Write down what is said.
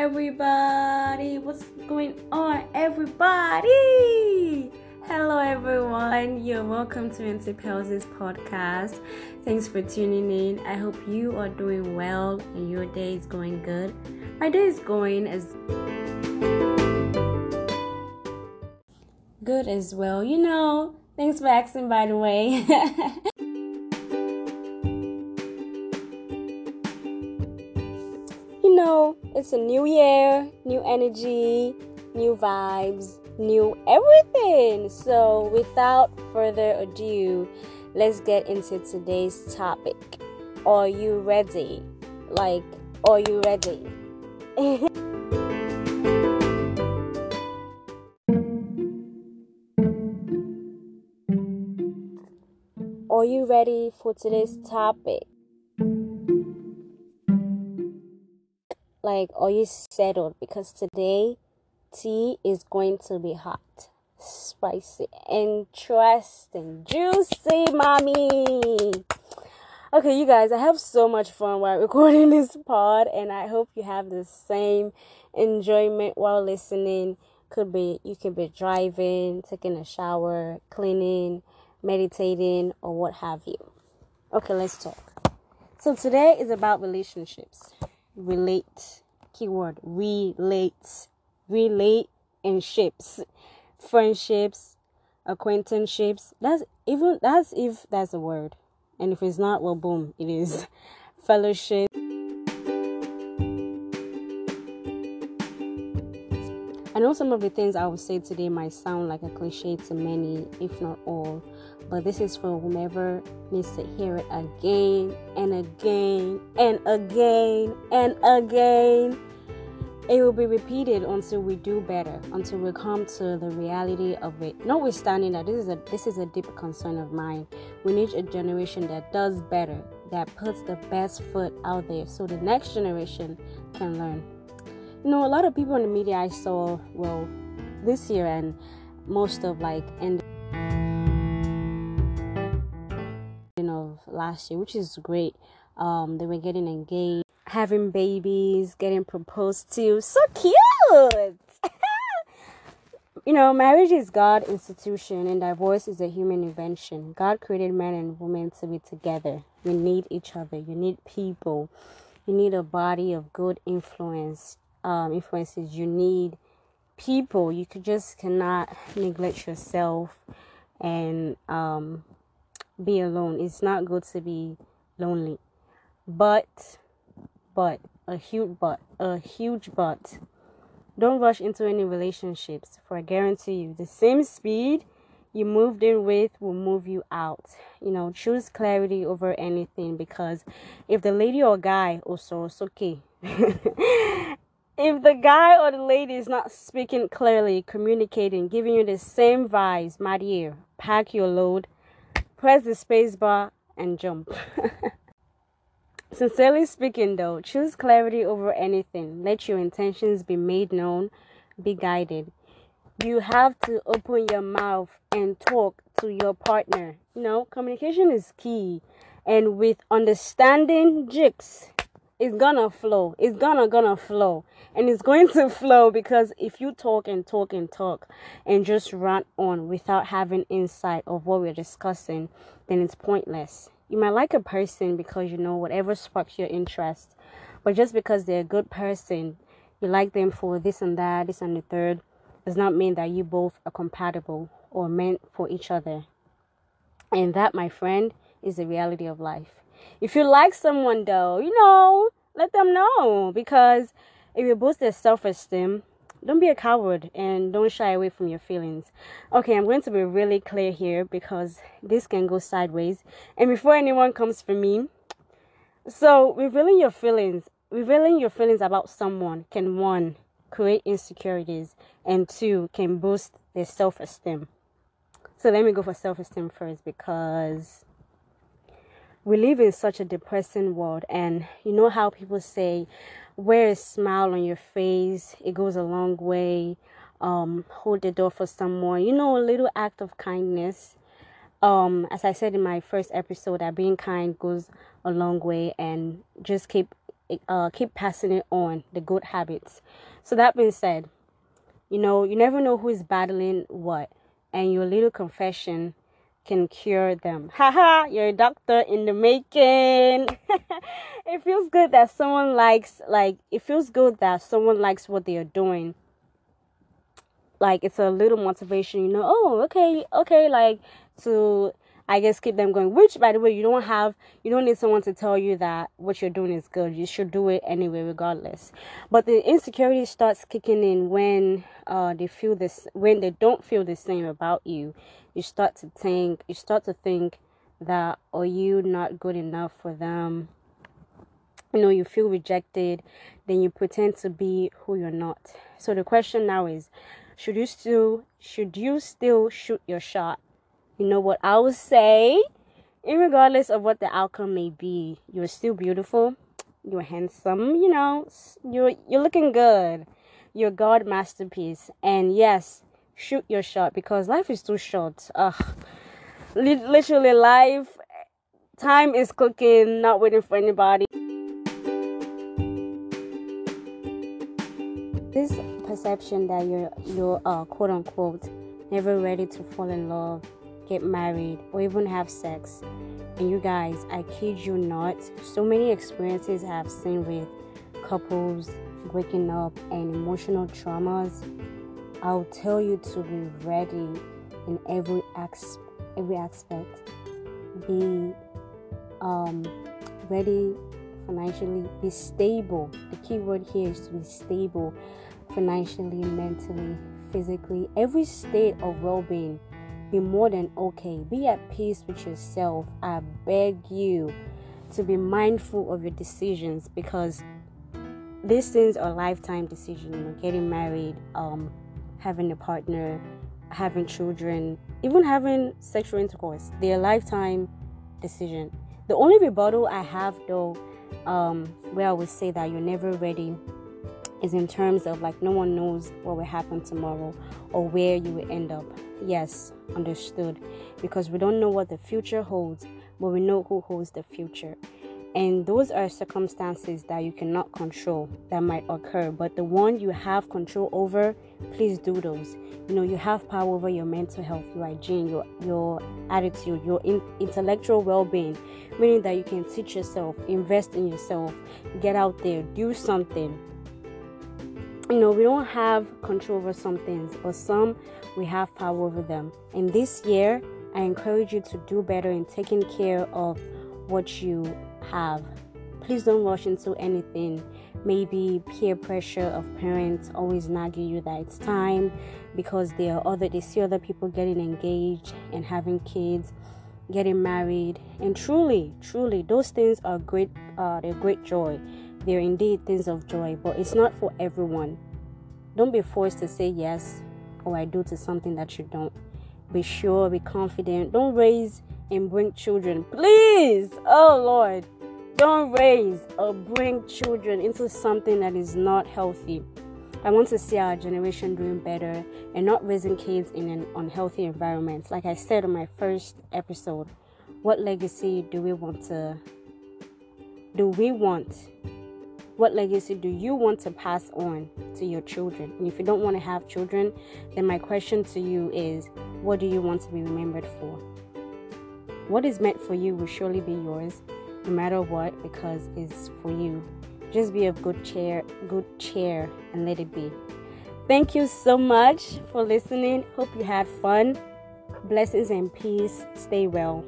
everybody. What's going on, everybody? Hello, everyone. You're welcome to Antypel's podcast. Thanks for tuning in. I hope you are doing well and your day is going good. My day is going as good as well. You know, thanks for asking, by the way. you know, it's a new year, new energy, new vibes, new everything. So, without further ado, let's get into today's topic. Are you ready? Like, are you ready? are you ready for today's topic? Like, are you settled? Because today, tea is going to be hot, spicy, interesting, juicy, mommy. Okay, you guys, I have so much fun while recording this pod, and I hope you have the same enjoyment while listening. Could be you could be driving, taking a shower, cleaning, meditating, or what have you. Okay, let's talk. So today is about relationships relate keyword relate relate and ships friendships acquaintanceships. That's even that's if that's a word. And if it's not well boom it is. Fellowship I know some of the things I will say today might sound like a cliche to many, if not all, but this is for whomever needs to hear it again and again and again and again. It will be repeated until we do better, until we come to the reality of it. Notwithstanding that this is a this is a deep concern of mine. We need a generation that does better, that puts the best foot out there so the next generation can learn. You know, a lot of people in the media I saw, well, this year and most of like end of last year, which is great. Um, they were getting engaged, having babies, getting proposed to. So cute. you know, marriage is God's institution and divorce is a human invention. God created man and woman to be together. You need each other. You need people. You need a body of good influence um, influences. You need people. You could just cannot neglect yourself and um, be alone. It's not good to be lonely. But, but, a huge but, a huge but. Don't rush into any relationships, for I guarantee you, the same speed you moved in with will move you out. You know, choose clarity over anything because if the lady or guy also it's okay. if the guy or the lady is not speaking clearly, communicating, giving you the same vibes, my dear, pack your load, press the space bar, and jump. Sincerely speaking, though, choose clarity over anything. Let your intentions be made known, be guided. You have to open your mouth and talk to your partner. You know, communication is key. And with understanding jigs, it's gonna flow. It's gonna gonna flow. And it's going to flow because if you talk and talk and talk and just run on without having insight of what we're discussing, then it's pointless. You might like a person because you know whatever sparks your interest. But just because they're a good person, you like them for this and that, this and the third, does not mean that you both are compatible or meant for each other. And that, my friend, is the reality of life. If you like someone though, you know, let them know because if you boost their self-esteem, don't be a coward and don't shy away from your feelings. Okay, I'm going to be really clear here because this can go sideways. And before anyone comes for me, so revealing your feelings, revealing your feelings about someone can one create insecurities and two can boost their self-esteem. So let me go for self-esteem first because we live in such a depressing world and you know how people say wear a smile on your face it goes a long way um, hold the door for someone you know a little act of kindness um, as i said in my first episode that being kind goes a long way and just keep uh, keep passing it on the good habits. So that being said, you know you never know who is battling what, and your little confession can cure them. Haha, you're a doctor in the making. it feels good that someone likes like it feels good that someone likes what they are doing. Like it's a little motivation, you know. Oh, okay, okay, like to I guess keep them going. Which, by the way, you don't have, you don't need someone to tell you that what you're doing is good. You should do it anyway, regardless. But the insecurity starts kicking in when uh, they feel this, when they don't feel the same about you. You start to think, you start to think that are you not good enough for them? You know, you feel rejected, then you pretend to be who you're not. So the question now is, should you still, should you still shoot your shot? You know what I would say? Regardless of what the outcome may be, you're still beautiful. You're handsome. You know, you're you're looking good. You're God masterpiece. And yes, shoot your shot because life is too short. Ugh, literally, life time is cooking, not waiting for anybody. This perception that you're you're uh, quote unquote never ready to fall in love get married, or even have sex. And you guys, I kid you not, so many experiences I have seen with couples breaking up and emotional traumas. I'll tell you to be ready in every every aspect. Be um, ready financially. Be stable. The key word here is to be stable financially, mentally, physically. Every state of well-being be more than okay. Be at peace with yourself. I beg you to be mindful of your decisions because these things are lifetime decisions. You know, getting married, um, having a partner, having children, even having sexual intercourse. They're lifetime decision. The only rebuttal I have though, um, where I would say that you're never ready is in terms of like no one knows what will happen tomorrow or where you will end up. Yes, understood. Because we don't know what the future holds, but we know who holds the future. And those are circumstances that you cannot control that might occur. But the one you have control over, please do those. You know, you have power over your mental health, your hygiene, your your attitude, your in, intellectual well-being, meaning that you can teach yourself, invest in yourself, get out there, do something you know, we don't have control over some things, but some we have power over them. And this year, I encourage you to do better in taking care of what you have. Please don't rush into anything. Maybe peer pressure of parents always nagging you that it's time because there are other they see other people getting engaged and having kids, getting married, and truly, truly, those things are great. Uh, they're great joy they're indeed things of joy, but it's not for everyone. Don't be forced to say yes or I do to something that you don't. Be sure, be confident. Don't raise and bring children. Please, oh Lord, don't raise or bring children into something that is not healthy. I want to see our generation doing better and not raising kids in an unhealthy environment. Like I said on my first episode, what legacy do we want to do we want what legacy do you want to pass on to your children? And if you don't want to have children, then my question to you is what do you want to be remembered for? What is meant for you will surely be yours, no matter what, because it's for you. Just be of good cheer, good cheer, and let it be. Thank you so much for listening. Hope you had fun. Blessings and peace. Stay well.